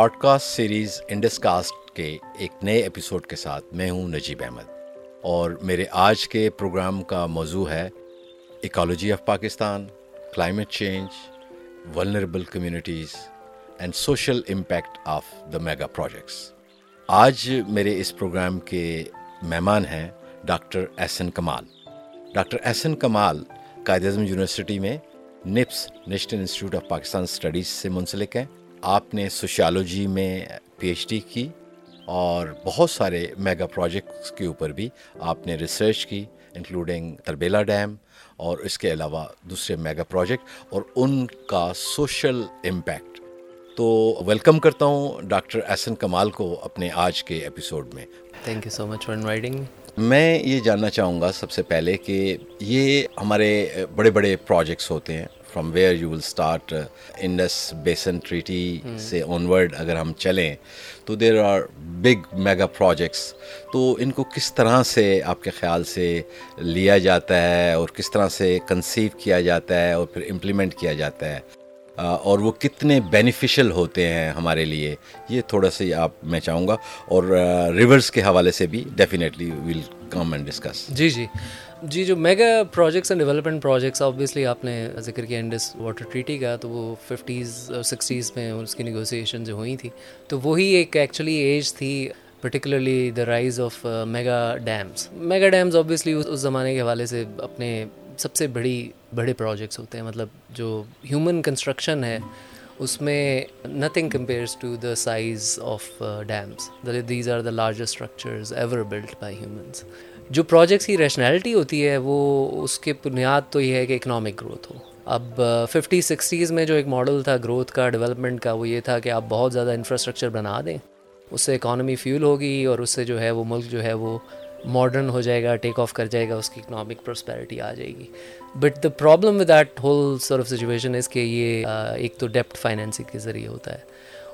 Pod cost series Indus cast کے ایک نئے ایپیسوڈ کے ساتھ میں ہوں نجیب احمد۔ اور میرے آج کے پروگرام کا موضوع ہے ecology of Pakistan climate change vulnerable communities and social impact of the mega projects آج میرے اس پروگرام کے مہمان ہیں ڈاکٹر احسن کمال۔ ڈاکٹر احسن کمال قائد اعظم یونیورسٹی میں NIPS national institute of Pakistan studies سے منسلک ہیں۔ آپ نے سوشیالوجی میں پی ایچ ڈی کی اور بہت سارے میگا پروجیکٹس کے اوپر بھی آپ نے ریسرچ کی انکلوڈنگ تربیلا ڈیم اور اس کے علاوہ دوسرے میگا پروجیکٹ اور ان کا سوشل امپیکٹ۔ تو ویلکم کرتا ہوں ڈاکٹر احسن کمال کو اپنے آج کے ایپیسوڈ میں۔ Thank you so much for inviting میں یہ جاننا چاہوں گا سب سے پہلے کہ یہ ہمارے بڑے بڑے پروجیکٹس ہوتے ہیں۔ From where you will start Indus basin treaty سے آن ورڈ اگر ہم چلیں تو there are big mega projects تو ان کو کس طرح سے آپ کے خیال سے لیا جاتا ہے اور کس طرح سے کنسیو کیا جاتا ہے اور پھر امپلیمنٹ کیا جاتا ہے اور وہ کتنے بینیفیشل ہوتے ہیں ہمارے لیے یہ تھوڑا سا آپ میں چاہوں گا اور ریورس کے حوالے سے بھی definitely will come and discuss جی جی جی جو mega projects and development projects obviously آپ نے ذکر کیا انڈس واٹر ٹریٹی کا، تو وہ ففٹیز اور سکسٹیز میں اس کی نیگوسیشن جو ہوئی تھی، تو وہی ایک ایکچولی ایج تھی particularly the rise of mega dams mega dams obviously اس زمانے کے حوالے سے اپنے سب سے بڑی، بڑے پروجیکٹس ہوتے ہیں۔ مطلب جو ہیومن کنسٹرکشن ہے، اس میں nothing compares to the size of dams these are the largest structures ever build by humans جو پروجیکٹس کی ریشنالٹی ہوتی ہے، وہ اس کے بنیاد تو یہ ہے کہ اکنامک گروتھ ہو۔ اب ففٹی سکسٹیز میں جو ایک ماڈل تھا گروتھ کا ڈیولپمنٹ کا، وہ یہ تھا کہ آپ بہت زیادہ انفراسٹرکچر بنا دیں۔ اس سے اکانومی فیول ہوگی اور اس سے جو ہے وہ ملک جو ہے وہ ماڈرن ہو جائے گا ٹیک آف کر جائے گا، اس کی اکنامک پراسپیرٹی آ جائے گی۔ But the problem with that whole sort of situation is کہ یہ ایک تو ڈیپٹ فائنینسنگ کے ذریعے ہوتا ہے۔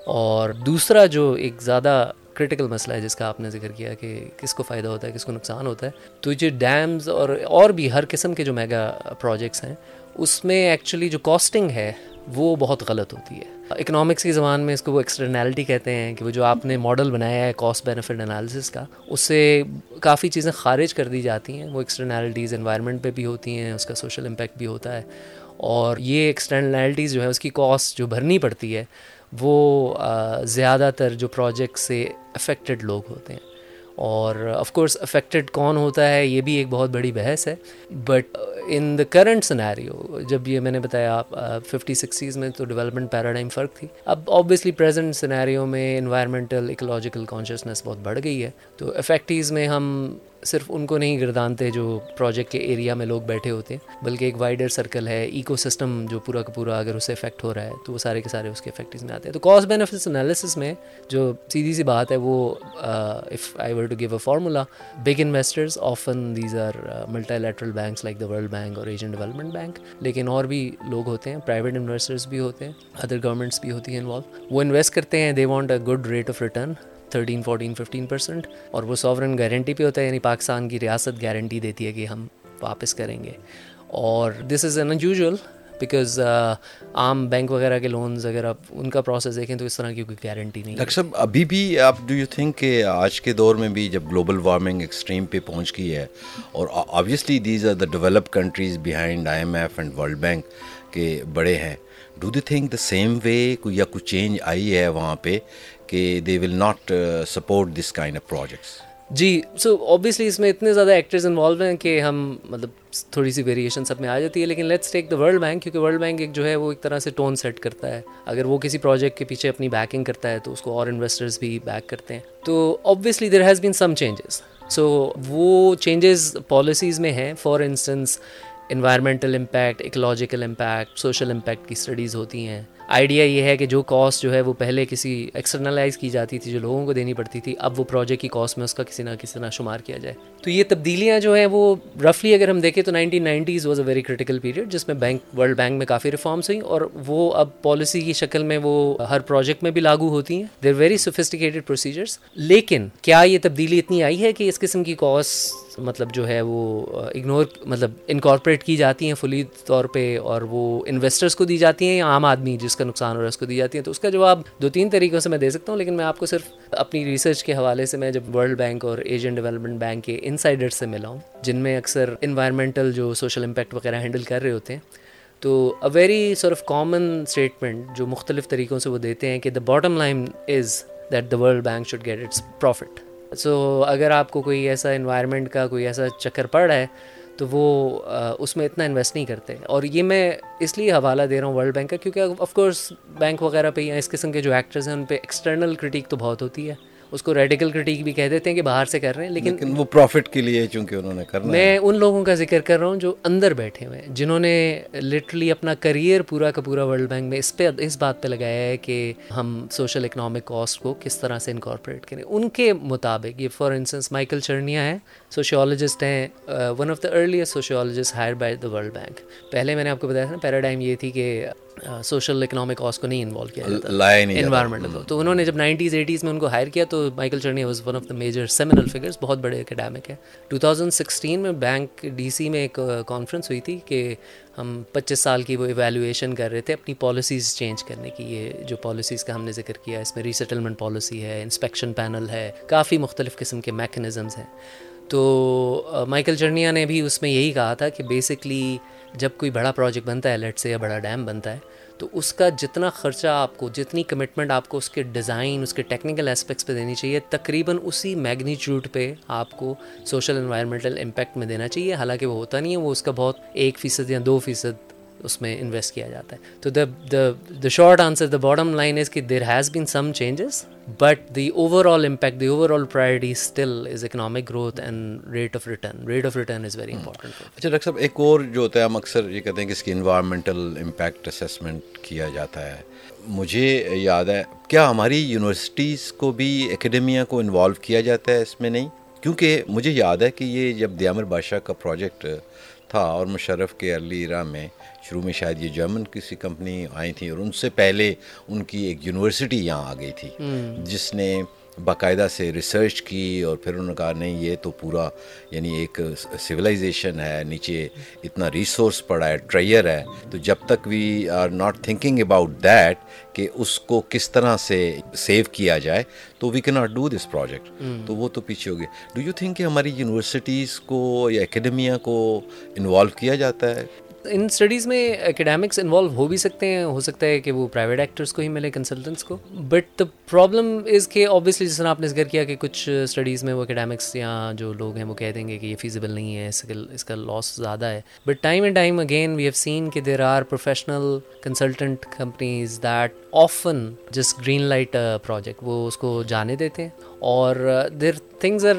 اور دوسرا جو ایک زیادہ کرٹیکل مسئلہ ہے جس کا آپ نے ذکر کیا کہ کس کو فائدہ ہوتا ہے، کس کو نقصان ہوتا ہے۔ تو یہ ڈیمز اور اور بھی ہر قسم کے جو میگا پروجیکٹس ہیں اس میں ایکچولی جو کاسٹنگ ہے، وہ بہت غلط ہوتی ہے۔ اکنامکس کی زبان میں اس کو وہ ایکسٹرنیلٹی کہتے ہیں کہ وہ جو آپ نے ماڈل بنایا ہے کاسٹ بینیفٹ انالیسس کا، اس سے کافی چیزیں خارج کر دی جاتی ہیں۔ وہ ایکسٹرنیلٹیز انوائرمنٹ پہ بھی ہوتی ہیں، اس کا سوشل امپیکٹ بھی ہوتا ہے۔ اور یہ ایکسٹرنیلٹیز جو ہے اس کی کاسٹ جو بھرنی پڑتی ہے، وہ زیادہ تر جو پروجیکٹ سے افیکٹڈ لوگ ہوتے ہیں۔ اور آف کورس افیکٹڈ کون ہوتا ہے یہ بھی ایک بہت بڑی بحث ہے. But in the current scenario جب یہ میں نے بتایا آپ ففٹی سکسٹیز میں تو ڈیولپمنٹ پیراڈائم فرق تھی. اب آبویسلی پریزنٹ سنیریو میں انوائرمنٹل اکولوجیکل کانشیسنیس بہت بڑھ گئی ہے. تو افیکٹیز میں ہم صرف ان کو نہیں گردانتے جو پروجیکٹ کے ایریا میں لوگ بیٹھے ہوتے ہیں، بلکہ ایک وائڈر سرکل ہے ایکو سسٹم جو پورا کا پورا اگر اسے افیکٹ ہو رہا ہے، تو وہ سارے کے سارے اس کے افیکٹز میں آتے ہیں۔ تو کاسٹ بینیفٹس انالیسس میں جو سیدھی سی بات ہے، وہ if I were to give a formula big investors often these are multilateral banks like the World Bank اور ایشین ڈیولپمنٹ بینک لیکن اور بھی لوگ ہوتے ہیں پرائیویٹ انویسٹرز بھی ہوتے ہیں ادر گورنمنٹس بھی ہوتی ہیں انوالو وہ انویسٹ کرتے ہیں they want a good rate of return thirteen fourteen fifteen percent اور وہ سوورن گارنٹی پہ ہوتا ہے یعنی پاکستان کی ریاست گارنٹی دیتی ہے کہ ہم واپس کریں گے۔ اور this is unusual because عام بینک وغیرہ کے لونز اگر آپ ان کا پروسیس دیکھیں تو اس طرح کی کوئی گارنٹی نہیں ڈاکٹر صاحب، ابھی بھی آپ ڈو یو تھنک کہ آج کے دور میں بھی جب گلوبل وارمنگ ایکسٹریم پہ پہنچ گئی ہے اور obviously these are the develop countries behind I M F and World Bank کے بڑے ہیں۔ Do they think the same way یا کوئی چینج آئی ہے وہاں پہ؟ کہ they will not support this kind of projects G so obviously اس میں اتنے زیادہ ایکٹرز انوالو ہیں کہ ہم مطلب تھوڑی سی ویریشن سب میں آ جاتی ہے، لیکن let's take the World Bank کیونکہ ورلڈ بینک ایک جو ہے وہ ایک طرح سے ٹون سیٹ کرتا ہے۔ اگر وہ کسی پروجیکٹ کے پیچھے اپنی بیکنگ کرتا ہے تو اس کو اور انویسٹرز بھی بیک کرتے ہیں۔ تو obviously there has been some changes so وہ چینجز پالیسیز میں ہیں۔ For instance environmental impact ecological impact social impact کی اسٹڈیز ہوتی ہیں۔ آئیڈیا یہ ہے کہ جو کاسٹ جو ہے وہ پہلے کسی ایکسٹرنلائز کی جاتی تھی، جو لوگوں کو دینی پڑتی تھی، اب وہ پروجیکٹ کی کاسٹ میں اس کا کسی نہ کسی نہ شمار کیا جائے۔ تو یہ تبدیلیاں جو ہیں وہ رفلی اگر ہم دیکھیں تو nineteen nineties was a very critical period جس میں بینک ورلڈ بینک میں کافی ریفارمس ہوئیں اور وہ اب پالیسی کی شکل میں وہ ہر پروجیکٹ میں بھی لاگو ہوتی ہیں۔ دیر ویری سوفسٹیکیٹڈ پروسیجرس لیکن کیا یہ تبدیلی اتنی آئی ہے کہ اس قسم کی کاسٹ مطلب جو ہے وہ اگنور مطلب انکارپوریٹ کی جاتی ہیں فلی طور پہ اور وہ انویسٹرس کو دی جاتی ہیں یا عام آدمی جس کا نقصان ہو رہا ہے اس کو دی جاتی ہیں؟ تو اس کا جواب دو تین طریقوں سے میں دے سکتا ہوں، لیکن میں آپ کو صرف اپنی ریسرچ کے حوالے سے میں جب ورلڈ بینک اور ایشین ڈیولپمنٹ بینک کے انسائڈر سے ملا ہوں، جن میں اکثر انوائرمنٹل جو سوشل امپیکٹ وغیرہ ہینڈل کر رہے ہوتے ہیں، تو a very sort of common statement جو مختلف طریقوں سے وہ دیتے ہیں کہ the bottom line is that the World Bank should get its profit so اگر آپ کو کوئی ایسا انوائرمنٹ کا کوئی ایسا چکر پڑ رہا ہے، تو وہ اس میں اتنا انویسٹ نہیں کرتے۔ اور یہ میں اس لیے حوالہ دے رہا ہوں ورلڈ بینک کا، کیونکہ آف کورس بینک وغیرہ پہ یا اس قسم کے جو ایکٹرز ہیں، ان پہ ایکسٹرنل کرٹیک تو بہت ہوتی ہے۔ اس کو ریڈیکل کرٹیک بھی کہہ دیتے ہیں کہ باہر سے کر رہے ہیں لیکن وہ پروفٹ کے لیے چونکہ انہوں نے کرنا میں ان لوگوں کا ذکر کر رہا ہوں جو اندر بیٹھے ہوئے ہیں جنہوں نے لٹرلی اپنا کریئر پورا کا پورا ورلڈ بینک میں اس پہ اس بات پہ لگایا ہے کہ ہم سوشل اکنامک کاسٹ کو کس طرح سے انکارپوریٹ کریں۔ ان کے مطابق یہ فار انسٹنس مائیکل چرنیا ہے سوشیولوجسٹ ہیں one of the earliest sociologist hired by the World Bank پہلے میں نے آپ کو بتایا تھا نا پیراڈائم یہ تھی کہ سوشل اکنامک کاس کو نہیں انوالو کیا جاتا انوائرمنٹ کو تو۔ انہوں نے جب نائنٹیز ایٹیز میں ان کو ہائر کیا تو Michael Cernea was one of the major seminal figures بہت بڑے اکیڈیمک ہے ٹو تھاؤزنڈ سکسٹین میں بینک ڈی سی میں ایک کانفرنس ہوئی تھی کہ ہم پچیس سال کی وہ ایویلویشن کر رہے تھے اپنی پالیسیز چینج کرنے کی۔ یہ جو پالیسیز کا ہم نے ذکر کیا اس میں ریسیٹلمنٹ پالیسی ہے انسپیکشن پینل ہے کافی مختلف قسم کے میکنزمز ہیں۔ تو مائیکل چرنیا نے بھی اس میں یہی کہا تھا کہ بیسکلی جب کوئی بڑا پروجیکٹ بنتا ہے لیٹ سے یا بڑا ڈیم بنتا ہے، تو اس کا جتنا خرچہ آپ کو، جتنی کمٹمنٹ آپ کو اس کے ڈیزائن اس کے ٹیکنیکل اسپیکٹس پہ دینی چاہیے، تقریباً اسی میگنیچیوڈ پہ آپ کو سوشل انوائرمنٹل امپیکٹ میں دینا چاہیے. حالانکہ وہ ہوتا نہیں ہے، وہ اس کا بہت ایک فیصد یا دو فیصد اس میں انویسٹ کیا جاتا ہے۔ تو the the the short answer the bottom line is کہ there has been some changes but the overall impact the overall priority still is economic growth and rate of return rate of return is very important اچھا doctor صاحب، ایک اور جو ہوتا ہے، ہم اکثر یہ کہتے ہیں کہ اس کی انوائرمنٹل امپیکٹ اسیسمنٹ کیا جاتا ہے۔ مجھے یاد ہے، کیا ہماری یونیورسٹیز کو بھی اکیڈمیا کو انوالو کیا جاتا ہے اس میں نہیں؟ کیونکہ مجھے یاد ہے کہ یہ جب دیامر بادشاہ کا پروجیکٹ تھا اور مشرف کے علی ایرا میں شروع میں شاید یہ جرمن کسی کمپنی آئی تھیں اور ان سے پہلے ان کی ایک یونیورسٹی یہاں آ گئی تھی جس نے باقاعدہ سے ریسرچ کی اور پھر انہوں نے کہا نہیں یہ تو پورا یعنی ایک سویلائزیشن ہے نیچے اتنا ریسورس پڑا ہے ٹریئر ہے. تو جب تک we are not thinking about that کہ اس کو کس طرح سے سیو کیا جائے تو وی کی ناٹ ڈو دس پروجیکٹ تو وہ تو پیچھے ہو گئے. ڈو یو تھنک کہ ہماری یونیورسٹیز کو یا اکیڈمیا کو انوالو کیا جاتا ہے؟ ان اسٹڈیز میں اکیڈیمکس انوالو ہو بھی سکتے ہیں، ہو سکتا ہے کہ وہ پرائیویٹ ایکٹرس کو ہی ملے کنسلٹنٹس کو. بٹ دا پرابلم از کہ آبویسلی جس طرح آپ نے ذکر کیا کہ کچھ اسٹڈیز میں وہ اکیڈیمکس یا جو لوگ ہیں وہ کہہ دیں گے کہ یہ فیزیبل نہیں ہے، اس کا اس کا لاس زیادہ ہے. But time and time again we have seen کہ there are professional consultant companies that often جس گرین لائٹ پروجیکٹ وہ اس کو جانے دیتے ہیں اور there things are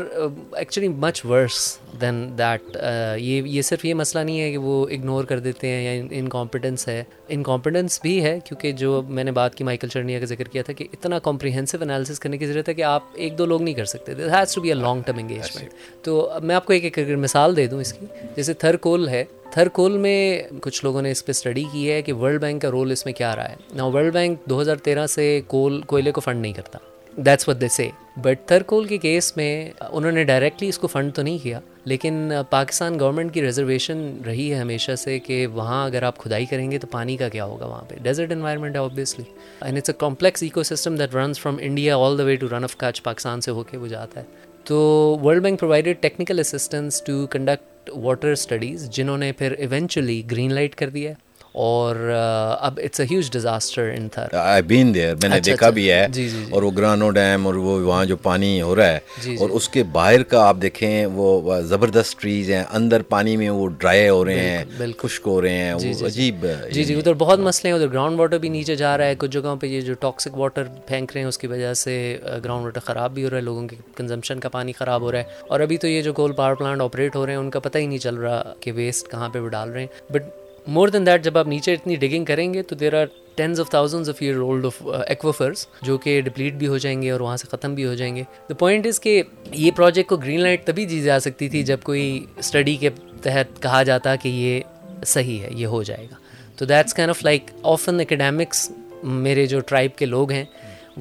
actually much worse than that یہ یہ صرف یہ مسئلہ نہیں ہے کہ وہ اگنور کر دیتے ہیں یا ان کمپیٹنس ہے۔ ان کمپیٹنس بھی ہے کیونکہ جو میں نے بات کی مائیکل چرنیا کا ذکر کیا تھا کہ اتنا کمپریہنسو انالیسس کرنے کی ضرورت ہے کہ آپ ایک دو لوگ نہیں کر سکتے۔ Has to be a long term engagement تو میں آپ کو ایک ایک مثال دے دوں اس کی جیسے تھر کول ہے۔ تھر کول میں کچھ لوگوں نے اس پہ اسٹڈی کی ہے کہ ورلڈ بینک کا رول اس میں کیا رہا ہے۔ نا ورلڈ بینک دو ہزار تیرہ سے کول کوئلے کو فنڈ نہیں کرتا۔ دیٹس وٹ دے سے بٹ تھرکول کے کیس میں انہوں نے ڈائریکٹلی اس کو فنڈ تو نہیں کیا، لیکن uh, پاکستان گورنمنٹ کی ریزرویشن رہی ہے ہمیشہ سے کہ وہاں اگر آپ کھدائی کریں گے تو پانی کا کیا ہوگا وہاں پہ؟ ڈیزرٹ انوائرمنٹ ہے obviously and it's a complex ecosystem that runs from India all the way to Rann of Kutch Pakistan سے ہو کے وہ جاتا ہے. تو World Bank provided technical assistance to conduct water studies جنہوں نے پھر ایونچولی گرین لائٹ کر دیا ہے. اور اب it's a huge disaster in Thar I been there میں نے دیکھا بھی ہے اور وہ گرانو ڈیم اور وہ وہاں جو پانی ہو رہا ہے اور اس کے باہر کا آپ دیکھیں وہ زبردست ٹریز ہیں اندر پانی میں وہ ڈرائی ہو رہے ہیں خشک ہو رہے ہیں وہ عجیب جی جی ادھر بہت مسئلے ہیں ادھر گراؤنڈ واٹر بھی نیچے جا رہا ہے کچھ جگہوں پہ یہ جو ٹاکسک واٹر پھینک رہے ہیں اس کی وجہ سے گراؤنڈ واٹر خراب بھی ہو رہا ہے لوگوں کے کنزمپشن کا پانی خراب ہو رہا ہے۔ اور ابھی تو یہ جو کول پاور پلانٹ آپریٹ ہو رہے ہیں ان کا پتہ ہی نہیں چل رہا کہ ویسٹ کہاں پہ وہ ڈال رہے ہیں۔ بٹ مور دین دیٹ جب آپ نیچے اتنی ڈگنگ کریں گے تو there are tens of thousand of year old of aquifers جو کہ ڈپلیٹ بھی ہو جائیں گے اور وہاں سے ختم بھی ہو جائیں گے. دا پوائنٹ از کہ یہ پروجیکٹ کو گرین لائٹ تبھی دی جا سکتی تھی جب کوئی اسٹڈی کے تحت کہا جاتا کہ یہ صحیح ہے، یہ ہو جائے گا. تو that's kind of like often academics میرے جو ٹرائب کے لوگ ہیں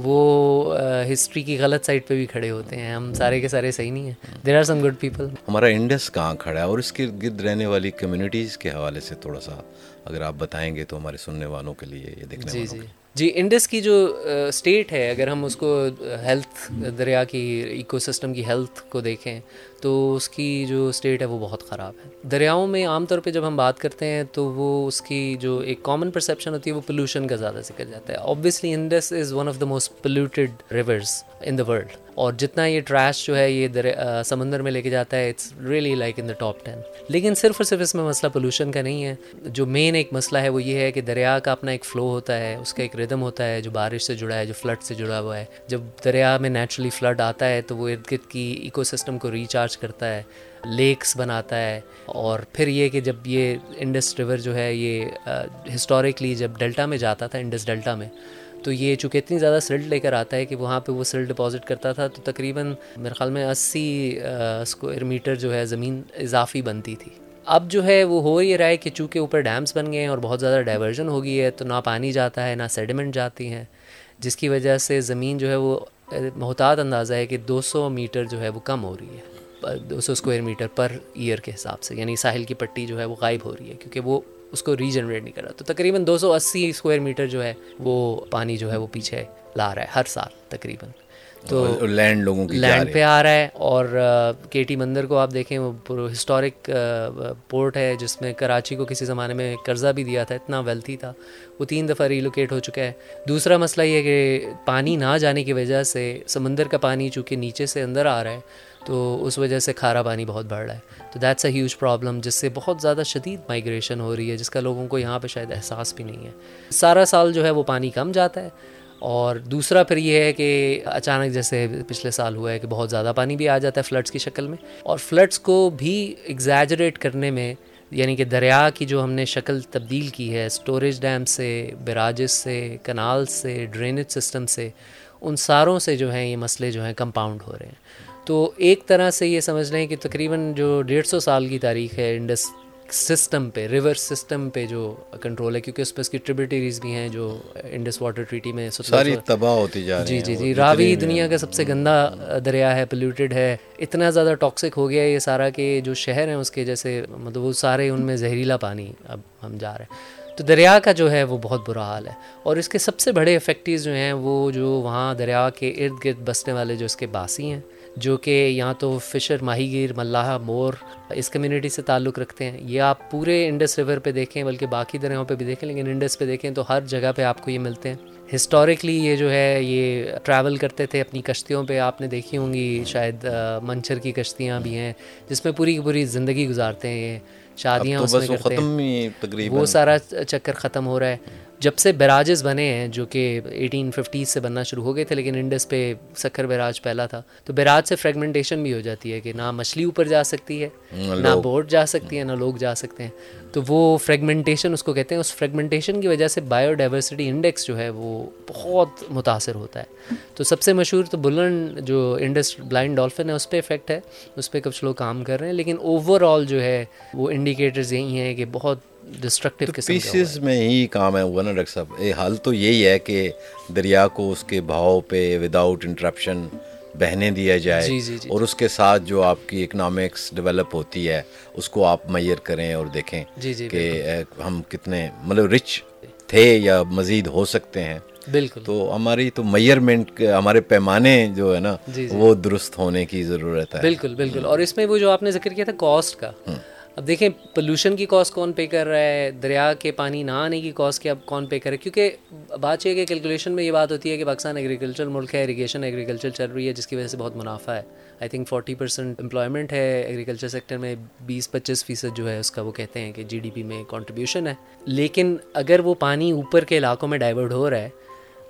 وہ ہسٹری کی غلط سائڈ پہ بھی کھڑے ہوتے ہیں۔ ہم سارے کے سارے صحیح نہیں ہیں۔ There are some good people ہمارا انڈس کہاں کھڑا ہے اور اس کے گرد رہنے والی کمیونٹیز کے حوالے سے تھوڑا سا اگر آپ بتائیں گے تو ہمارے سننے والوں کے لیے یہ دیکھنے جی جی۔ جی انڈس کی جو اسٹیٹ ہے، اگر ہم اس کو ہیلتھ دریا کی ایکو سسٹم کی ہیلتھ کو دیکھیں، تو اس کی جو اسٹیٹ ہے وہ بہت خراب ہے۔ دریاؤں میں عام طور پہ جب ہم بات کرتے ہیں، تو وہ اس کی جو ایک کامن پرسیپشن ہوتی ہے، وہ پولوشن کا زیادہ ذکر جاتا ہے۔ Obviously Indus is one of the most polluted rivers in the world اور جتنا یہ ٹریش جو ہے یہ سمندر میں لے کے جاتا ہے it's really like in the top ten لیکن صرف اور صرف اس میں مسئلہ پولوشن کا نہیں ہے۔ جو مین ایک مسئلہ ہے وہ یہ ہے کہ دریا کا اپنا ایک فلو ہوتا ہے، اس کا ایک ردم ہوتا ہے، جو بارش سے جڑا ہے، جو فلڈ سے جڑا ہوا ہے۔ جب دریا میں نیچرلی فلڈ آتا ہے تو وہ ارد گرد کی ایکو سسٹم کو ریچارج کرتا ہے لیکس بناتا ہے۔ اور پھر یہ کہ جب یہ انڈس ریور جو ہے، یہ ہسٹوریکلی جب ڈیلٹا میں جاتا تھا انڈس ڈیلٹا میں تو یہ چونکہ اتنی زیادہ سلٹ لے کر آتا ہے کہ وہاں پہ وہ سلٹ ڈپازٹ کرتا تھا، تو تقریباً میرے خیال میں اسی اسکوائر میٹر جو ہے زمین اضافی بنتی تھی۔ اب جو ہے وہ ہو یہ رہا ہے کہ چونکہ اوپر ڈیمس بن گئے ہیں اور بہت زیادہ ڈائیورژن ہو گئی ہے، تو نہ پانی جاتا ہے، نہ سیڈیمنٹ جاتی ہیں، جس کی وجہ سے زمین جو ہے وہ محتاط اندازہ ہے کہ دو سو میٹر جو ہے وہ کم ہو رہی ہے۔ دو سو اسکوائر میٹر پر ایئر کے حساب سے یعنی ساحل کی پٹی جو ہے وہ غائب ہو رہی ہے، کیونکہ وہ اس کو ریجنریٹ نہیں کر رہا تو تقریباً دو سو اسی اسکوائر میٹر جو ہے وہ پانی جو ہے وہ پیچھے لا رہا ہے ہر سال تقریباً۔ تو لینڈ لوگوں کی لینڈ پہ آ رہا ہے اور کے ٹی مندر کو آپ دیکھیں وہ ہسٹورک پورٹ ہے جس میں کراچی کو کسی زمانے میں قرضہ بھی دیا تھا اتنا ویلتھی تھا۔ وہ تین دفعہ ریلوکیٹ ہو چکا ہے۔ دوسرا مسئلہ یہ کہ پانی نہ جانے کی وجہ سے سمندر کا پانی چونکہ نیچے سے اندر آ رہا ہے تو اس وجہ سے کھارا پانی بہت بڑھ رہا ہے۔ تو دیٹس اے ہیوج پرابلم جس سے بہت زیادہ شدید مائگریشن ہو رہی ہے، جس کا لوگوں کو یہاں پہ شاید احساس بھی نہیں ہے۔ سارا سال جو ہے وہ پانی کم جاتا ہے۔ اور دوسرا پھر یہ ہے کہ اچانک جیسے پچھلے سال ہوا ہے کہ بہت زیادہ پانی بھی آ جاتا ہے فلڈس کی شکل میں۔ اور فلڈس کو بھی ایگزیجریٹ کرنے میں یعنی کہ دریا کی جو ہم نے شکل تبدیل کی ہے اسٹوریج ڈیم سے براجز سے کنال سے ڈرینیج سسٹم سے، ان ساروں سے جو ہیں یہ مسئلے جو ہیں کمپاؤنڈ ہو رہے ہیں۔ تو ایک طرح سے یہ سمجھ لیں کہ تقریباً جو ڈیڑھ سو سال کی تاریخ ہے انڈس سسٹم پہ ریور سسٹم پہ جو کنٹرول ہے کیونکہ اس پہ اس کی ٹریبیٹریز بھی ہیں جو انڈس واٹر ٹریٹی میں ساری تباہ ہوتی جا رہی جی جی جی راوی دنیا کا سب سے گندا دریا ہے پلیوٹیڈ ہے اتنا زیادہ ٹاکسک ہو گیا ہے یہ سارا کہ جو شہر ہیں اس کے جیسے مطلب وہ سارے ان میں زہریلا پانی اب ہم جا رہے ہیں۔ تو دریا کا جو ہے وہ بہت برا حال ہے۔ اور اس کے سب سے بڑے افیکٹیز جو ہیں وہ جو وہاں دریا کے ارد گرد بسنے والے جو اس کے باسی ہیں جو کہ یہاں تو فشر ماہی گیر ملاح مور اس کمیونٹی سے تعلق رکھتے ہیں۔ یہ آپ پورے انڈس ریور پہ دیکھیں بلکہ باقی دریاؤں پہ بھی دیکھیں لیکن انڈس پہ دیکھیں تو ہر جگہ پہ آپ کو یہ ملتے ہیں۔ ہسٹوریکلی یہ جو ہے یہ ٹریول کرتے تھے اپنی کشتیوں پہ۔ آپ نے دیکھی ہوں گی شاید منچر کی کشتیاں بھی ہیں جس میں پوری کی پوری زندگی گزارتے ہیں۔ یہ شادیاں اس میں کرتے ہیں۔ وہ سارا چکر ختم ہو رہا ہے۔ جب سے بیراجز بنے ہیں جو کہ ایٹین ففٹیز سے بننا شروع ہو گئے تھے لیکن انڈس پہ سکھر بیراج پہلا تھا تو بیراج سے فریگمنٹیشن بھی ہو جاتی ہے کہ نہ مچھلی اوپر جا سکتی ہے نہ بوٹ جا سکتی ہے نہ لوگ جا سکتے ہیں۔ تو وہ فریگمنٹیشن اس کو کہتے ہیں اس فریگمنٹیشن کی وجہ سے بایو ڈائیورسٹی انڈیکس جو ہے وہ بہت متاثر ہوتا ہے۔ تو سب سے مشہور تو بلن جو انڈس بلائنڈ ڈولفن ہے اس پہ افیکٹ ہے۔ اس پہ کچھ لوگ کام کر رہے ہیں لیکن اوور آل جو ہے وہ انڈیکیٹرز یہی ہیں کہ بہت ڈسٹرکٹیو پیسز میں ہی کام ہے وہ نا ڈاکٹر صاحب۔ حل تو یہی ہے کہ دریا کو اس کے بہاؤ پہ وداؤٹ انٹرپشن بہنے دیا جائے جی جی جی اور اس کے ساتھ جو آپ کی اکنامکس ڈیولپ ہوتی ہے اس کو آپ میئر کریں اور دیکھیں جی جی کہ ہم کتنے مطلب رچ تھے یا مزید ہو سکتے ہیں۔ بالکل۔ تو ہماری تو میئرمنٹ ہمارے پیمانے جو ہے نا وہ درست ہونے کی ضرورت ہے۔ بالکل بالکل۔ اور اس میں وہ جو آپ نے ذکر کیا تھا کاسٹ کا اب دیکھیں پولوشن کی کاسٹ کون پے کر رہا ہے؟ دریا کے پانی نہ آنے کی کاسٹ کے اب کون پے کر رہا ہے؟ کیونکہ بات یہ کہ کیلکولیشن میں یہ بات ہوتی ہے کہ پاکستان ایگریکلچر ملک ہے اریگیشن ایگریکلچر چل رہی ہے، جس کی وجہ سے بہت منافع ہے۔ I think forty percent employment ہے ایگریکلچر سیکٹر میں، بیس پچیس فیصد جو ہے اس کا وہ کہتے ہیں کہ جی ڈی پی میں کنٹریبیوشن ہے۔ لیکن اگر وہ پانی اوپر کے علاقوں میں ڈائیورٹ ہو رہا ہے،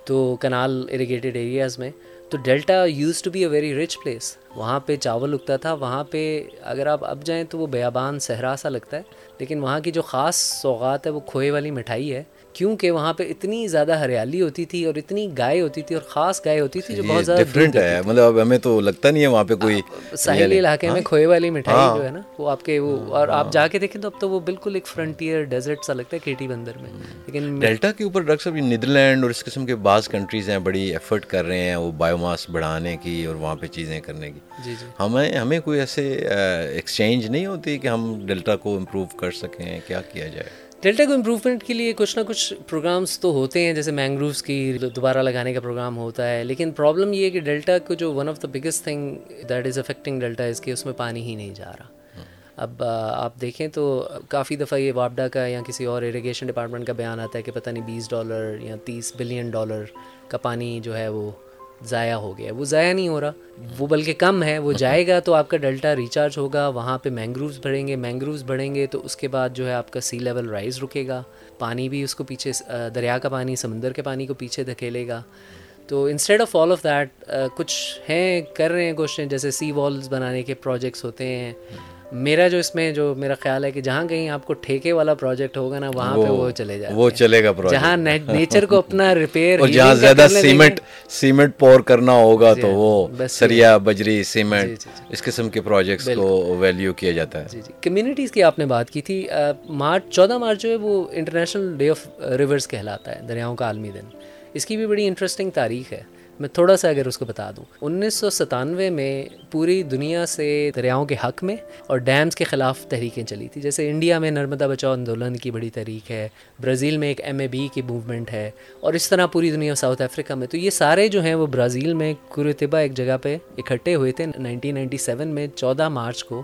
تو کنال اریگیٹڈ ایریاز میں تو delta used to be a very rich place. وہاں پہ چاول اگتا تھا، وہاں پہ اگر آپ اب جائیں تو وہ بیابان صحرا سا لگتا ہے، لیکن وہاں کی جو خاص سوغات ہے وہ کھوئے والی مٹھائی ہے۔ کیونکہ وہاں پہ اتنی زیادہ ہریالی ہوتی تھی اور اتنی گائے ہوتی تھی اور خاص گائے ہوتی تھی جو بہت زیادہ ڈفرینٹ ہے مطلب ہمیں تو لگتا نہیں ہے وہاں پہ کوئی ساحلی علاقے میں کھوئے والی مٹھائی جو ہے نا وہ آپ کے وہ اور آپ جا کے دیکھیں تو اب تو وہ بالکل ایک فرنٹیئر ڈیزرٹ سا لگتا ہے کیٹی بندر میں۔ لیکن ڈیلٹا کے اوپر ڈاکٹر صاحب نیدرلینڈ اور اس قسم کے بعض کنٹریز ہیں بڑی ایفرٹ کر رہے ہیں وہ بایو ماس بڑھانے کی اور وہاں پہ چیزیں کرنے کی۔ جی جی۔ ہمیں ہمیں کوئی ایسے ایکسچینج نہیں ہوتی کہ ہم ڈیلٹا کو امپروو کر سکیں کیا کیا جائے؟ ڈیلٹا کو امپروومنٹ کے لیے کچھ نہ کچھ پروگرامس تو ہوتے ہیں، جیسے مینگرووس کی دوبارہ لگانے کا پروگرام ہوتا ہے، لیکن پرابلم یہ ہے کہ ڈیلٹا کو جو one of the biggest thing that is affecting delta is کہ اس میں پانی ہی نہیں جا رہا۔ اب آپ دیکھیں تو کافی دفعہ یہ واپڈا کا یا کسی اور اریگیشن ڈپارٹمنٹ کا بیان آتا ہے کہ پتہ نہیں بیس ڈالر یا تیس بلین ڈالر کا پانی جو ہے وہ ضائع ہو گیا وہ ضائع نہیں ہو رہا۔ وہ بلکہ کم ہے۔ وہ جائے گا تو آپ کا ڈیلٹا ریچارج ہوگا۔ وہاں پہ مینگرووز بڑھیں گے۔ مینگرووز بڑھیں گے تو اس کے بعد جو ہے آپ کا سی لیول رائز رکے گا۔ پانی بھی اس کو پیچھے دریا کا پانی، سمندر کے پانی کو پیچھے دھکیلے گا۔ تو instead of all of that کچھ ہیں، کر رہے ہیں، کوششیں۔ جیسے سی والز بنانے کے پروجیکٹس ہوتے ہیں۔ میرا جو اس میں جو میرا خیال ہے کہ جہاں کہیں آپ کو ٹھیکے والا پروجیکٹ ہوگا نا وہاں پہ وہ چلے جائے وہ چلے گا جہاں نیچر کو اپنا ریپیئر اور جہاں زیادہ سیمنٹ سیمنٹ پور کرنا ہوگا تو وہ سریا بجری سیمنٹ اس قسم کے پروجیکٹس کو ویلیو کیا جاتا ہے۔ جی جی۔ کمیونٹیز کی آپ نے بات کی تھی مارچ چودہ مارچ جو ہے وہ انٹرنیشنل ڈے آف ریورس کہلاتا ہے دریاؤں کا عالمی دن۔ اس کی بھی بڑی انٹرسٹنگ تاریخ ہے۔ میں تھوڑا سا اگر اس کو بتا دوں۔ انیس سو ستانوے میں پوری دنیا سے دریاؤں کے حق میں اور ڈیمز کے خلاف تحریکیں چلی تھی جیسے انڈیا میں نرمدا بچاؤ آندولن کی بڑی تحریک ہے، برازیل میں ایک ایم اے بی کی موومنٹ ہے اور اس طرح پوری دنیا ساؤتھ افریقہ میں۔ تو یہ سارے جو ہیں وہ برازیل میں قرطبہ ایک جگہ پہ اکٹھے ہوئے تھے نائنٹین نائنٹی سیون میں چودہ مارچ کو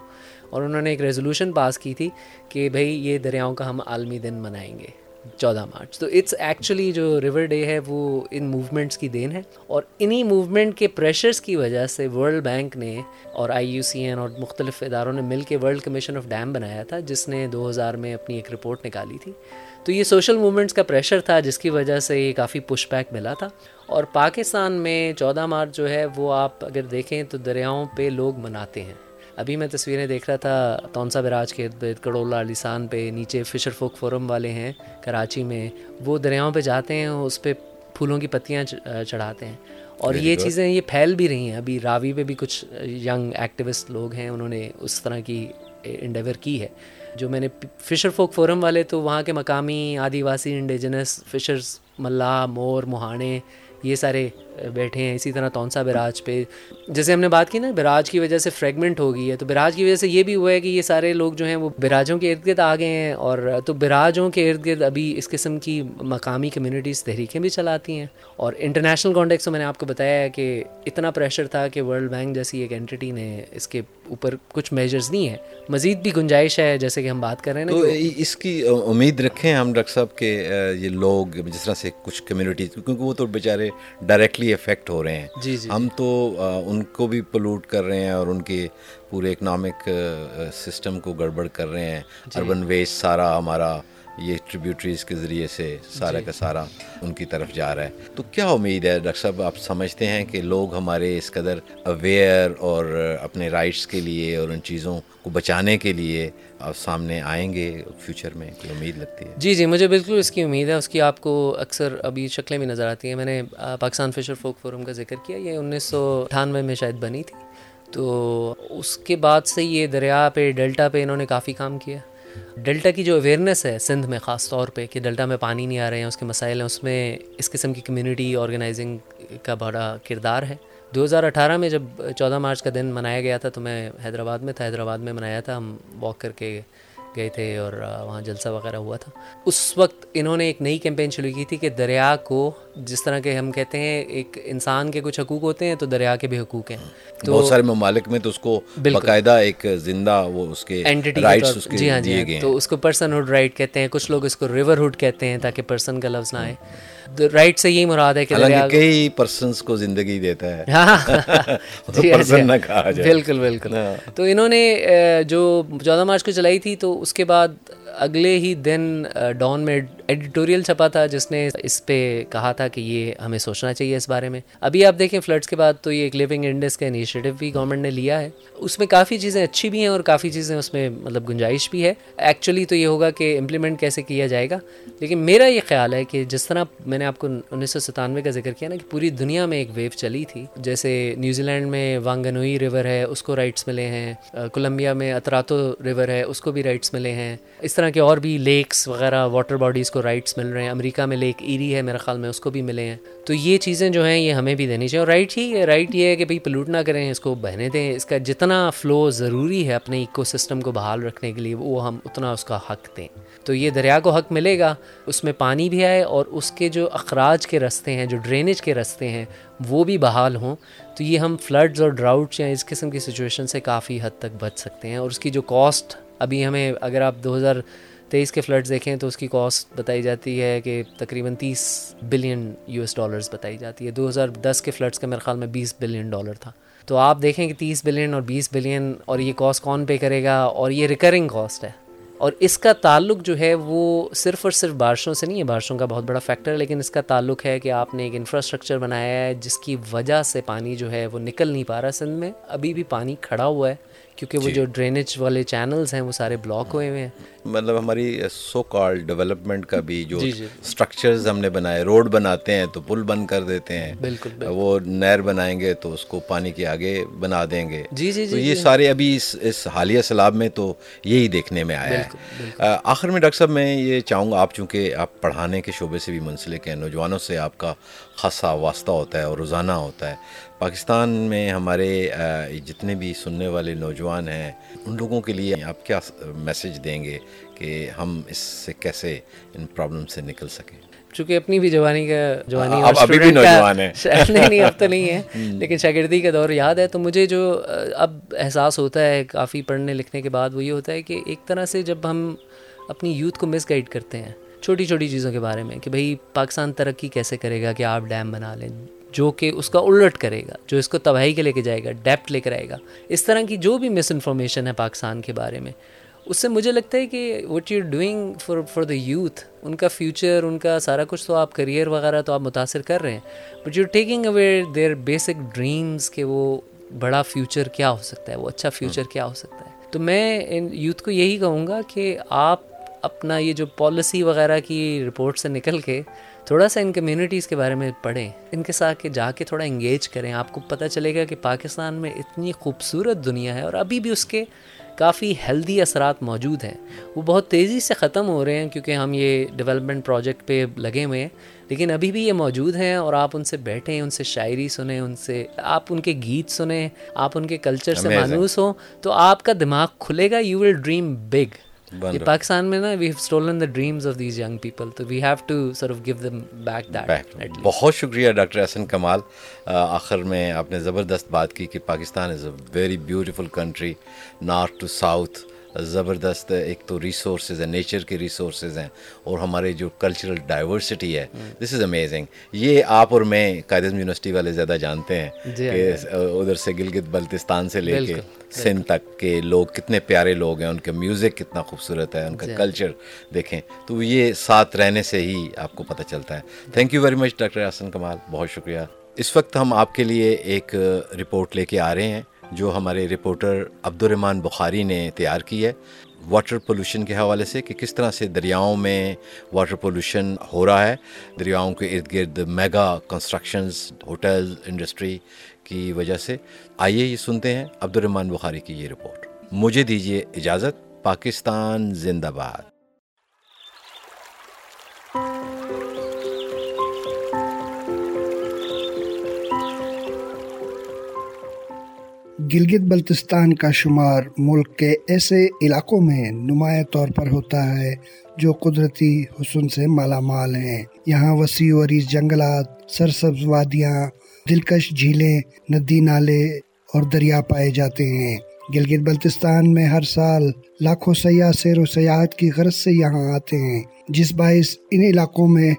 اور انہوں نے ایک ریزولوشن پاس کی تھی کہ بھائی یہ دریاؤں کا ہم عالمی دن منائیں گے۔ چودہ مارچ۔ تو اٹس ایکچولی جو ریور ڈے ہے وہ ان موومنٹس کی دین ہے اور انہی موومنٹ کے پریشرس کی وجہ سے ورلڈ بینک نے اور آئی یو سی این اور مختلف اداروں نے مل کے ورلڈ کمیشن آف ڈیم بنایا تھا، جس نے دو ہزار میں اپنی ایک رپورٹ نکالی تھی۔ تو یہ سوشل موومنٹس کا پریشر تھا، جس کی وجہ سے یہ کافی پش بیک ملا تھا۔ اور پاکستان میں چودہ مارچ جو ہے وہ آپ اگر دیکھیں تو دریاؤں پہ لوگ مناتے ہیں۔ ابھی میں تصویریں دیکھ رہا تھا تونسا براج کے ارد کڑولہ لسان پہ نیچے فشر فوک فورم والے ہیں کراچی میں۔ وہ دریاؤں پہ جاتے ہیں اس پہ پھولوں کی پتیاں چڑھاتے ہیں۔ اور یہ چیزیں یہ پھیل بھی رہی ہیں۔ ابھی راوی پہ بھی کچھ ینگ ایکٹیوسٹ لوگ ہیں انہوں نے اس طرح کی انڈیور کی ہے۔ جو میں نے فشر فوک فورم والے تو وہاں کے مقامی آدی واسی انڈیجنس فشرز ملا مور مہانے یہ سارے بیٹھے ہیں اسی طرح تونسا براج پہ۔ جیسے ہم نے بات کی نا براج کی وجہ سے فریگمنٹ ہو گئی ہے۔ تو براج کی وجہ سے یہ بھی ہوا ہے کہ یہ سارے لوگ جو ہیں وہ براجوں کے ارد گرد آ گئے ہیں اور تو براجوں کے ارد گرد ابھی اس قسم کی مقامی کمیونٹیز تحریکیں بھی چلاتی ہیں۔ اور انٹرنیشنل کانٹیکس میں نے آپ کو بتایا ہے کہ اتنا پریشر تھا کہ ورلڈ بینک جیسی ایک اینٹی نے اس کے اوپر کچھ میجرز نہیں ہیں۔ مزید بھی گنجائش ہے جیسے کہ ہم بات کر رہے ہیں تو اس کی امید رکھیں ہم ڈاکٹر صاحب کہ یہ لوگ جس طرح سے کچھ کمیونٹیز کیونکہ وہ تو بیچارے ڈائریکٹلی افیکٹ ہو رہے ہیں جی جی ہم تو ان کو بھی پلوٹ کر رہے ہیں اور ان کے پورے اکنامک سسٹم کو گڑبڑ کر رہے ہیں اربن جی۔ ویسٹ سارا ہمارا یہ ٹریبیوٹریز کے ذریعے سے سارا جی۔ کا سارا ان کی طرف جا رہا ہے تو کیا امید ہے ڈاکٹر صاحب آپ سمجھتے ہیں کہ لوگ ہمارے اس قدر اویئر اور اپنے رائٹس کے لیے اور ان چیزوں کو بچانے کے لیے سامنے آئیں گے فیوچر میں، کوئی امید لگتی ہے؟ جی جی مجھے بالکل اس کی امید ہے، اس کی آپ کو اکثر ابھی شکلیں بھی نظر آتی ہیں۔ میں نے پاکستان فشر فوک فورم کا ذکر کیا، یہ انیس سو اٹھانوے میں شاید بنی تھی۔ تو اس کے بعد سے یہ دریا پہ، ڈیلٹا پہ انہوں نے کافی کام کیا۔ ڈیلٹا کی جو اویئرنیس ہے سندھ میں، خاص طور پہ، کہ ڈیلٹا میں پانی نہیں آ رہے ہیں، اس کے مسائل ہیں، اس میں اس قسم کی کمیونٹی آرگنائزنگ کا بڑا کردار ہے۔ دو ہزار اٹھارہ میں جب چودہ مارچ کا دن منایا گیا تھا تو میں حیدرآباد میں تھا حیدرآباد میں منایا تھا۔ ہم واک کر کے گئے تھے اور وہاں جلسہ وغیرہ ہوا تھا۔ اس وقت انہوں نے ایک نئی کیمپین شروع کی تھی کہ دریا کو جس طرح کے ہم کہتے ہیں ایک انسان کے کچھ حقوق ہوتے ہیں تو دریا کے بھی حقوق ہیں۔ تو بہت سارے ممالک میں تو اس کو باقاعدہ ایک زندہ وہ اس کے رائٹس جی ہاں جی ہاں۔ تو اس کو پرسن ہوڈ رائٹ کہتے ہیں۔ کچھ لوگ اس کو ریور ہوڈ کہتے ہیں تاکہ پرسن کا لفظ نہ آئے۔ رائٹ سے یہی مراد ہے کہ کئی پرسنس کو زندگی دیتا ہے۔ ہاں۔ جی ہاں، بالکل بالکل۔ ہاں۔ تو انہوں نے جو چودہ مارچ کو چلائی تھی تو اس کے بعد اگلے ہی دن ڈان میں ایڈیٹوریل چھپا تھا، جس نے اس پہ کہا تھا کہ یہ ہمیں سوچنا چاہیے اس بارے میں۔ ابھی آپ دیکھیں فلڈس کے بعد تو یہ ایک لیونگ انڈس کا انیشیٹو بھی گورنمنٹ نے لیا ہے۔ اس میں کافی چیزیں اچھی بھی ہیں اور کافی چیزیں اس میں مطلب گنجائش بھی ہے۔ ایکچولی تو یہ ہوگا کہ امپلیمنٹ کیسے کیا جائے گا۔ لیکن میرا یہ خیال ہے کہ جس طرح میں نے آپ کو انیس سو ستانوے کا ذکر کیا نا کہ پوری دنیا میں ایک ویو چلی تھی۔ جیسے نیوزی لینڈ میں وانگنوئی ریور ہے، اس کو رائٹس ملے ہیں۔ کولمبیا میں اتراتو ریور ہے، اس کو بھی رائٹس ملے ہیں۔ اس طرح کے اور بھی لیکس وغیرہ واٹر باڈیز کو رائٹس مل رہے ہیں، امریکہ میں لیک ایری ہے میرے خیال میں، اس کو بھی ملے ہیں۔ تو یہ چیزیں جو ہیں، یہ ہمیں بھی دینی چاہیے۔ اور رائٹ ہی ہے رائٹ یہ ہے کہ بھائی پلوٹ نہ کریں، اس کو بہنے دیں۔ اس کا جتنا فلو ضروری ہے اپنے ایکو سسٹم کو بحال رکھنے کے لیے، وہ ہم اتنا اس کا حق دیں۔ تو یہ دریا کو حق ملے گا۔ اس میں پانی بھی آئے اور اس کے جو اخراج کے رستے ہیں، جو ڈرینیج کے رستے ہیں، وہ بھی بحال ہوں۔ تو یہ ہم فلڈز اور ڈراؤٹس یا اس قسم کی سچویشن سے کافی حد تک بچ سکتے ہیں۔ اور اس کی جو کاسٹ ابھی ہمیں اگر آپ دو ہزار تیئیس کے فلڈز دیکھیں تو اس کی کاسٹ بتائی جاتی ہے کہ تقریباً تیس بلین یو ایس ڈالرز بتائی جاتی ہے۔ دو ہزار دس کے فلڈس کا میرے خیال میں بیس بلین ڈالر تھا۔ تو آپ دیکھیں کہ تیس بلین اور بیس بلین اور یہ کاسٹ کون پے کرے گا اور یہ ریکرنگ کاسٹ ہے۔ اور اس کا تعلق جو ہے وہ صرف اور صرف بارشوں سے نہیں ہے، بارشوں کا بہت بڑا فیکٹر ہے، لیکن اس کا تعلق ہے کہ آپ نے ایک انفراسٹرکچر بنایا ہے جس کی وجہ سے پانی جو ہے وہ نکل نہیں پا رہا سندھ میں۔ ابھی بھی پانی کھڑا ہوا ہے۔ کیونکہ وہ جی۔ جو ڈرینیج والے چینلز ہیں وہ سارے بلاک ہوئے ہوئے ہیں۔ مطلب ہماری سو کال ڈیولپمنٹ کا بھی جو اسٹرکچرز جی، جی۔ ہم نے بنائے روڈ بناتے ہیں تو پل بند کر دیتے ہیں۔ بالکل وہ نہر بنائیں گے تو اس کو پانی کے آگے بنا دیں گے۔ جی جی جی یہ سارے ابھی اس اس حالیہ سیلاب میں تو یہی دیکھنے میں آیا ہے۔ آخر میں ڈاکٹر صاحب میں یہ چاہوں گا آپ چونکہ آپ پڑھانے کے شعبے سے بھی منسلک ہیں نوجوانوں سے آپ کا خاصا واسطہ ہوتا ہے اور روزانہ ہوتا ہے۔ پاکستان میں ہمارے جتنے بھی سننے والے نوجوان ہیں ان لوگوں کے لیے آپ کیا میسیج دیں گے کہ ہم اس سے کیسے ان پرابلم سے نکل سکیں؟ چونکہ اپنی بھی جوانی کا جوانی ابھی بھی نوجوان ہے نہیں نہیں اب تو نہیں ہے۔ لیکن شاگردی کا دور یاد ہے تو مجھے جو اب احساس ہوتا ہے کافی پڑھنے لکھنے کے بعد وہ یہ ہوتا ہے کہ ایک طرح سے جب ہم اپنی یوتھ کو مس گائڈ کرتے ہیں چھوٹی چھوٹی چیزوں کے بارے میں کہ بھائی پاکستان ترقی کیسے کرے گا کہ آپ ڈیم بنا لیں۔ جو کہ اس کا الٹ کرے گا جو اس کو تباہی کے لے کے جائے گا ڈیپٹ لے کر آئے گا۔ اس طرح کی جو بھی مس انفارمیشن ہے پاکستان کے بارے میں اس سے مجھے لگتا ہے کہ what you doing for for the youth ان کا فیوچر ان کا سارا کچھ تو آپ کریئر وغیرہ تو آپ متاثر کر رہے ہیں۔ But you taking away their basic dreams کہ وہ بڑا فیوچر کیا ہو سکتا ہے وہ اچھا فیوچر کیا ہو سکتا ہے۔ تو میں ان یوتھ کو یہی کہوں گا کہ آپ اپنا یہ جو پالیسی وغیرہ کی رپورٹ سے نکل کے تھوڑا سا ان کمیونٹیز کے بارے میں پڑھیں ان کے ساتھ کے جا کے تھوڑا انگیج کریں۔ آپ کو پتہ چلے گا کہ پاکستان میں اتنی خوبصورت دنیا ہے اور ابھی بھی اس کے کافی ہیلدی اثرات موجود ہیں۔ وہ بہت تیزی سے ختم ہو رہے ہیں کیونکہ ہم یہ ڈیولپمنٹ پروجیکٹ پہ لگے ہوئے ہیں۔ لیکن ابھی بھی یہ موجود ہیں اور آپ ان سے بیٹھیں ان سے شاعری سنیں ان سے آپ ان کے گیت سنیں آپ ان کے کلچر سے مانوس ہوں تو آپ کا دماغ کھلے گا یو ول ڈریم بگ یہ پاکستان میں نا we have stolen the dreams of these young people تو we have to sort of give them back that بہت شکریہ ڈاکٹر احسن کمال۔ آخر میں آپ نے زبردست بات کی کہ Pakistan is a very beautiful country north to south زبردست ایک تو ریسورسز ہیں نیچر کے ریسورسز ہیں اور ہمارے جو کلچرل ڈائیورسٹی ہے دس از امیزنگ یہ آپ اور میں قائد اعظم یونیورسٹی والے زیادہ جانتے ہیں جی کہ ادھر سے گلگت بلتستان سے لے کے سندھ تک کے لوگ کتنے پیارے لوگ ہیں ان کے میوزک کتنا خوبصورت ہے ان کا کلچر جی۔ دیکھیں۔ تو یہ ساتھ رہنے سے ہی آپ کو پتہ چلتا ہے۔ Thank you very much doctor Hasan Kamal بہت شکریہ۔ اس وقت ہم آپ کے لیے ایک رپورٹ لے کے آ رہے ہیں۔ جو ہمارے رپورٹر عبد الرحمٰن بخاری نے تیار کی ہے، واٹر پولوشن کے حوالے سے کہ کس طرح سے دریاؤں میں واٹر پولوشن ہو رہا ہے۔ دریاؤں کے ارد گرد میگا کنسٹرکشنز ہوٹل انڈسٹری کی وجہ سے۔ آئیے یہ سنتے ہیں عبد الرحمٰن بخاری کی یہ رپورٹ۔ مجھے دیجیے اجازت، پاکستان زندہ باد۔ گلگت بلتستان کا شمار ملک کے ایسے علاقوں میں نمایاں طور پر ہوتا ہے جو قدرتی حسن سے مالا مال ہیں۔ یہاں وسیع عریض جنگلات، سرسبز وادیاں، دلکش جھیلیں، ندی نالے اور دریا پائے جاتے ہیں۔ گلگت بلتستان میں ہر سال لاکھوں سیاح سیر و سیاحت کی غرض سے یہاں آتے ہیں۔ جس باعث ان علاقوں میں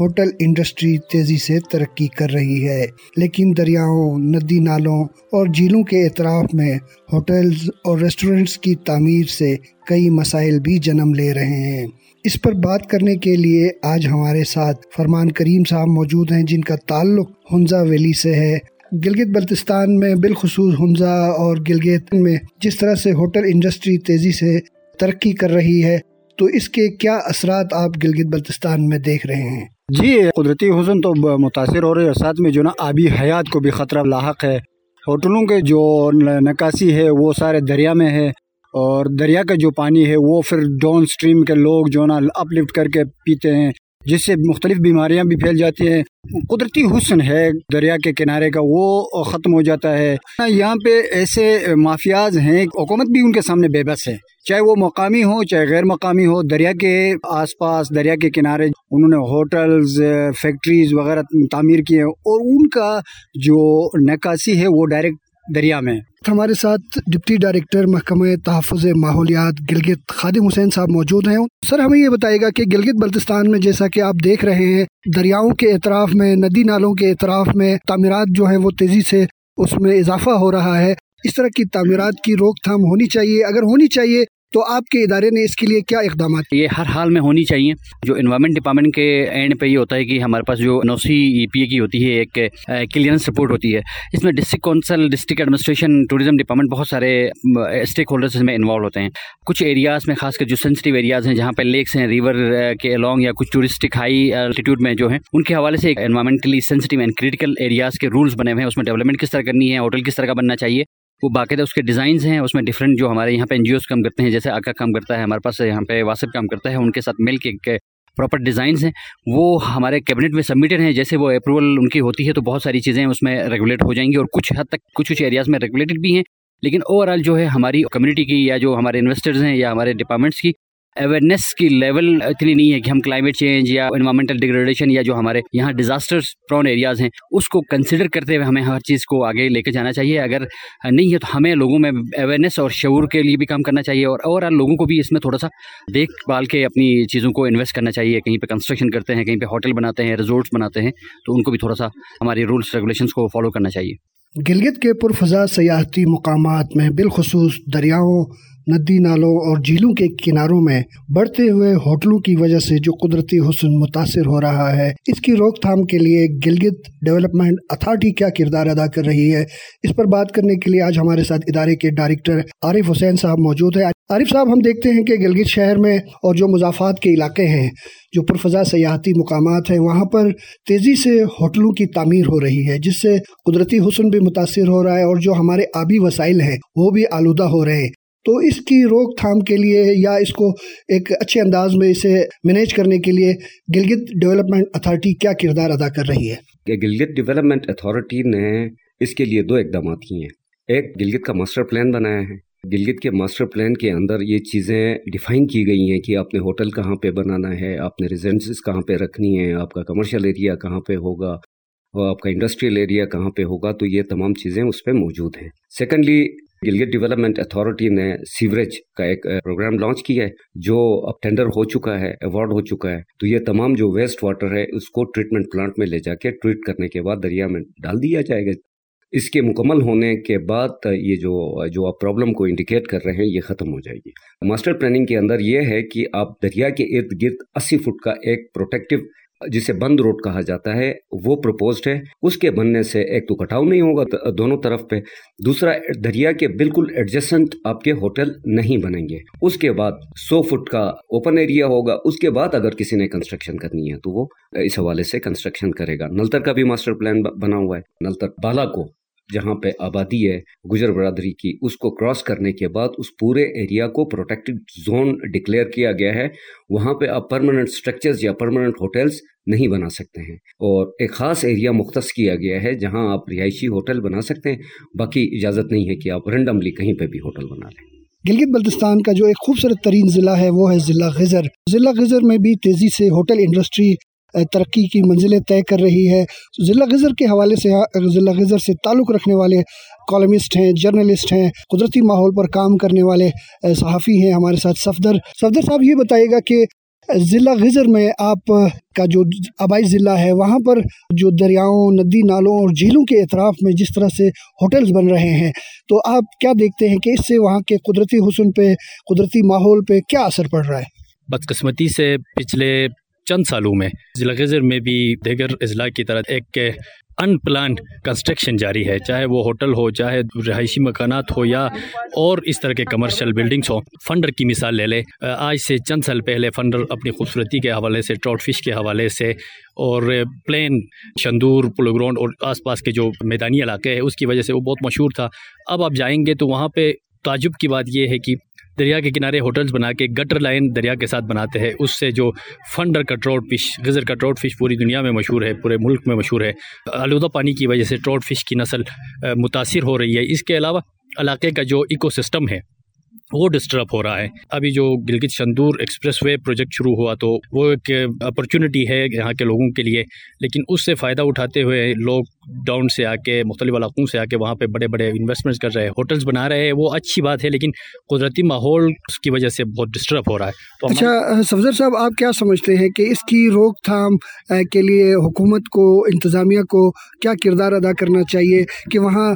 ہوٹل انڈسٹری تیزی سے ترقی کر رہی ہے، لیکن دریاؤں، ندی نالوں اور جھیلوں کے اطراف میں ہوٹلز اور ریسٹورنٹس کی تعمیر سے کئی مسائل بھی جنم لے رہے ہیں۔ اس پر بات کرنے کے لیے آج ہمارے ساتھ فرمان کریم صاحب موجود ہیں، جن کا تعلق ہنزا ویلی سے ہے۔ گلگت بلتستان میں بالخصوص ہنزا اور گلگت میں جس طرح سے ہوٹل انڈسٹری تیزی سے ترقی کر رہی ہے، تو اس کے کیا اثرات آپ گلگت بلتستان میں دیکھ رہے ہیں؟ جی قدرتی حسن تو متاثر ہو رہے ہیں ساتھ میں جو نا، آبی حیات کو بھی خطرہ لاحق ہے۔ ہوٹلوں کے جو نکاسی ہے، وہ سارے دریا میں ہے۔ اور دریا کا جو پانی ہے، وہ پھر ڈاؤن اسٹریم کے لوگ جو نا اپ لفٹ کر کے پیتے ہیں، جس سے مختلف بیماریاں بھی پھیل جاتی ہیں۔ قدرتی حسن ہے دریا کے کنارے کا، وہ ختم ہو جاتا ہے۔ یہاں پہ ایسے مافیاز ہیں، حکومت بھی ان کے سامنے بے بس ہے۔ چاہے وہ مقامی ہو، چاہے غیر مقامی ہو، دریا کے آس پاس، دریا کے کنارے انہوں نے ہوٹلز، فیکٹریز وغیرہ تعمیر کیے اور ان کا جو نکاسی ہے وہ ڈائریکٹ دریا میں۔ ہمارے ساتھ ڈپٹی ڈائریکٹر محکمہ تحفظ ماحولیات گلگت خادم حسین صاحب موجود ہیں۔ سر، ہمیں یہ بتائے گا کہ گلگت بلتستان میں جیسا کہ آپ دیکھ رہے ہیں، دریاؤں کے اطراف میں، ندی نالوں کے اطراف میں تعمیرات جو ہیں وہ تیزی سے اس میں اضافہ ہو رہا ہے۔ اس طرح کی تعمیرات کی روک تھام ہونی چاہیے۔ اگر ہونی چاہیے تو آپ کے ادارے نے اس کے لیے کیا اقدامات یہ ہر حال میں ہونی چاہیے۔ جو انوائرمنٹ ڈپارٹمنٹ کے اینڈ پہ یہ ہوتا ہے کہ ہمارے پاس جو نوسی ای پی اے کی ہوتی ہے، ایک کلیئرنس رپورٹ ہوتی ہے۔ اس میں district council district administration tourism department بہت سارے اسٹیک ہولڈرس اس میں انوالو ہوتے ہیں۔ کچھ ایریاز میں خاص کر جو سینسٹیو ایریاز ہیں، جہاں پہ لیکس ہیں ریور کے الانگ یا کچھ ٹورسٹک ہائی الٹیٹیوڈ میں جو ہیں، ان کے حوالے سے environmentally sensitive and critical areas کے رولس بنے ہوئے ہیں۔ اس میں ڈیولپمنٹ کس طرح کرنی ہے ہوٹل کس طرح کا بننا چاہیے۔ وہ باقاعدہ اس کے ڈیزائنز ہیں، اس میں ڈفرینٹ جو ہمارے یہاں پہ این جی اوز کام کرتے ہیں، جیسے آکا کام کرتا ہے، ہمارے پاس یہاں پہ واسف کام کرتا ہے، ان کے ساتھ مل کے پراپر ڈیزائنس ہیں۔ وہ ہمارے کیبنٹ میں سبمیٹڈ ہیں، جیسے وہ اپروول ان کی ہوتی ہے تو بہت ساری چیزیں اس میں ریگولیٹ ہو جائیں گی اور کچھ حد تک کچھ کچھ ایریاز میں ریگولیٹڈ بھی ہیں۔ لیکن اوور آل جو ہے ہماری کمیونٹی کی یا جو ہمارے انویسٹرز ہیں یا ہمارے ڈپارٹمنٹس کی اویئرنیس کی لیول اتنی نہیں ہے کہ ہم کلائمیٹ چینج یا انوائرمنٹل ڈیگریڈیشن یا جو ہمارے یہاں ڈیزاسٹر پرون ایریاز ہیں، اس کو کنسیڈر کرتے ہوئے ہمیں ہر چیز کو آگے لے کے جانا چاہیے۔ اگر نہیں ہے تو ہمیں لوگوں میں اویئرنیس اور شعور کے لیے بھی کام کرنا چاہیے اور اوور آل لوگوں کو بھی اس میں تھوڑا سا دیکھ بھال کے اپنی چیزوں کو انویسٹ کرنا چاہیے۔ کہیں پہ کنسٹرکشن کرتے ہیں، کہیں پہ ہوٹل بناتے ہیں ریزورٹس بناتے ہیں، تو ان کو بھی تھوڑا سا ہماری رولس ریگولیشنس کو فالو کرنا چاہیے۔ گلگت کے پرفضا سیاحتی مقامات میں بالخصوص دریاؤں ندی نالوں اور جھیلوں کے کناروں میں بڑھتے ہوئے ہوٹلوں کی وجہ سے جو قدرتی حسن متاثر ہو رہا ہے، اس کی روک تھام کے لیے گلگت ڈیولپمنٹ اتھارٹی کیا کردار ادا کر رہی ہے؟ اس پر بات کرنے کے لیے آج ہمارے ساتھ ادارے کے ڈائریکٹر عارف حسین صاحب موجود ہے عارف صاحب، ہم دیکھتے ہیں کہ گلگت شہر میں اور جو مضافات کے علاقے ہیں، جو پرفضا سیاحتی مقامات ہیں، وہاں پر تیزی سے ہوٹلوں کی تعمیر ہو رہی ہے، جس سے قدرتی حسن بھی متاثر ہو رہا ہے اور جو ہمارے آبی وسائل ہیں، وہ بھی آلودہ ہو رہے ہیں۔ تو اس کی روک تھام کے لیے یا اس کو ایک اچھے انداز میں اسے مینیج کرنے کے لیے گلگت ڈیولپمنٹ اتھارٹی کیا کردار ادا کر رہی ہے؟ گلگت ڈیولپمنٹ اتھارٹی نے اس کے لیے دو اقدامات کیے ہیں۔ ایک گلگت کا ماسٹر پلان بنایا ہے۔ گلگت کے ماسٹر پلان کے اندر یہ چیزیں ڈیفائن کی گئی ہیں کہ آپ نے ہوٹل کہاں پہ بنانا ہے، آپ نے ریزیڈنسز کہاں پہ رکھنی ہے آپ کا کمرشل ایریا کہاں پہ ہوگا اور آپ کا انڈسٹریل ایریا کہاں پہ ہوگا، تو یہ تمام چیزیں اس پہ موجود ہیں۔ سیکنڈلی گلگت ڈیولپمنٹ اتھارٹی نے سیوریج کا ایک پروگرام لانچ کیا ہے، جو اب ٹینڈر ہو چکا ہے ایوارڈ ہو چکا ہے، تو یہ تمام جو ویسٹ واٹر ہے، اس کو ٹریٹمنٹ پلانٹ میں لے جا کے ٹریٹ کرنے کے بعد دریا میں ڈال دیا جائے گا۔ اس کے مکمل ہونے کے بعد یہ جو جو آپ پرابلم کو انڈیکیٹ کر رہے ہیں، یہ ختم ہو جائے گی۔ ماسٹر پلاننگ کے اندر یہ ہے کہ آپ دریا کے ارد گرد اسی فٹ کا ایک پروٹیکٹو جسے بند روڈ کہا جاتا ہے، وہ پروپوزڈ ہے۔ اس کے بننے سے ایک تو کٹاؤ نہیں ہوگا دونوں طرف پہ۔ دوسرا، دریا کے بالکل ایڈجسٹنٹ آپ کے ہوٹل نہیں بنیں گے۔ اس کے بعد سو فٹ کا اوپن ایریا ہوگا۔ اس کے بعد اگر کسی نے کنسٹرکشن کرنی ہے تو وہ اس حوالے سے کنسٹرکشن کرے گا۔ نلتر کا بھی ماسٹر پلان بنا ہوا ہے۔ نلتر بالا کو جہاں پہ آبادی ہے گجر برادری کی، اس کو کراس کرنے کے بعد اس پورے ایریا کو پروٹیکٹڈ زون ڈکلیئر کیا گیا ہے۔ وہاں پہ آپ پرماننٹ اسٹرکچرز یا پرماننٹ ہوٹلز نہیں بنا سکتے ہیں۔ اور ایک خاص ایریا مختص کیا گیا ہے جہاں آپ رہائشی ہوٹل بنا سکتے ہیں۔ باقی اجازت نہیں ہے کہ آپ رینڈملی کہیں پہ بھی ہوٹل بنا لیں۔ گلگت بلتستان کا جو ایک خوبصورت ترین ضلع ہے، وہ ہے ضلع غزر۔ ضلع غزر میں بھی تیزی سے ہوٹل انڈسٹری ترقی کی منزلیں طے کر رہی ہے۔ ضلع غزر کے حوالے سے ہاں، ضلع غزر سے تعلق رکھنے والے کالمسٹ ہیں جرنلسٹ ہیں، قدرتی ماحول پر کام کرنے والے صحافی ہیں ہمارے ساتھ صفدر۔ صفدر صاحب یہ بتائیے گا کہ ضلع غزر میں آپ کا جو آبائی ضلع ہے، وہاں پر جو دریاؤں، ندی نالوں اور جھیلوں کے اطراف میں جس طرح سے ہوٹلز بن رہے ہیں، تو آپ کیا دیکھتے ہیں کہ اس سے وہاں کے قدرتی حسن پہ، قدرتی ماحول پہ کیا اثر پڑ رہا ہے؟ بدقسمتی سے پچھلے چند سالوں میں ضلع غزر میں بھی دیگر اضلاع کی طرح ایک ان پلانڈ کنسٹرکشن جاری ہے۔ چاہے وہ ہوٹل ہو، چاہے رہائشی مکانات ہو یا اور اس طرح کے کمرشل بلڈنگس ہوں فنڈر کی مثال لے لے آج سے چند سال پہلے فنڈر اپنی خوبصورتی کے حوالے سے ٹراؤٹ فش کے حوالے سے اور پلین شندور، پلو گراؤنڈ اور آس پاس کے جو میدانی علاقے ہیں، اس کی وجہ سے وہ بہت مشہور تھا۔ اب آپ جائیں گے تو وہاں پہ تعجب کی بات یہ ہے کہ دریا کے کنارے ہوٹلز بنا کے گٹر لائن دریا کے ساتھ بناتے ہیں۔ اس سے جو فنڈر کا ٹروٹ فش غزر کا ٹروٹ فش پوری دنیا میں مشہور ہے، پورے ملک میں مشہور ہے۔ آلودہ پانی کی وجہ سے ٹروٹ فش کی نسل متاثر ہو رہی ہے۔ اس کے علاوہ علاقے کا جو ایکو سسٹم ہے، وہ ڈسٹرب ہو رہا ہے۔ ابھی جو Gilgit Shandur expressway project شروع ہوا تو وہ ایک اپرچونٹی ہے یہاں کے لوگوں کے لیے، لیکن اس سے فائدہ اٹھاتے ہوئے لوگ ڈاؤن سے آ کے مختلف علاقوں سے آ کے وہاں پہ بڑے بڑے انویسٹمنٹس کر رہے ہیں ہوٹلس بنا رہے ہیں، وہ اچھی بات ہے، لیکن قدرتی ماحول اس کی وجہ سے بہت ڈسٹرب ہو رہا ہے۔ تو اچھا سفزر صاحب، آپ کیا سمجھتے ہیں کہ اس کی روک تھام کے لیے حکومت کو، انتظامیہ کو کیا کردار ادا کرنا چاہیے کہ وہاں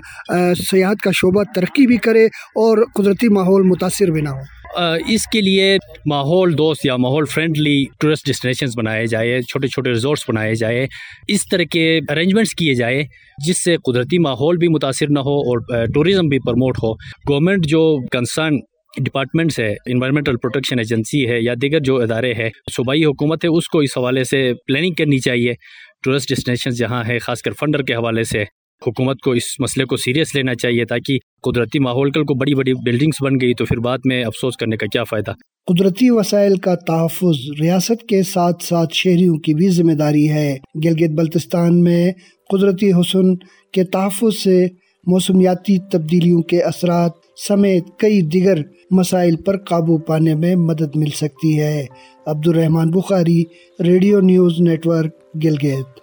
سیاحت کا شعبہ ترقی بھی کرے اور قدرتی ماحول متاثر بھی نہ ہو؟ اس کے لیے ماحول دوست یا ماحول فرینڈلی ٹورسٹ ڈسٹینیشنز بنائے جائے، چھوٹے چھوٹے ریزورٹس بنائے جائے، اس طرح کے ارینجمنٹس کیے جائے جس سے قدرتی ماحول بھی متاثر نہ ہو اور ٹوریزم بھی پروموٹ ہو۔ گورنمنٹ جو کنسرن ڈپارٹمنٹس ہے انوائرمنٹل پروٹیکشن ایجنسی ہے یا دیگر جو ادارے ہیں، صوبائی حکومت ہے، اس کو اس حوالے سے پلاننگ کرنی چاہیے۔ ٹورسٹ ڈسٹینیشن جہاں ہے خاص کر فنڈر کے حوالے سے۔ حکومت کو اس مسئلے کو سیریس لینا چاہیے تاکہ قدرتی ماحول کل کو بڑی بڑی بلڈنگس بن گئی تو پھر بعد میں افسوس کرنے کا کیا فائدہ؟ قدرتی وسائل کا تحفظ ریاست کے ساتھ ساتھ شہریوں کی بھی ذمہ داری ہے۔ گلگت بلتستان میں قدرتی حسن کے تحفظ سے موسمیاتی تبدیلیوں کے اثرات سمیت کئی دیگر مسائل پر قابو پانے میں مدد مل سکتی ہے۔ Abdur Rahman Bukhari, radio news network, Gilgit.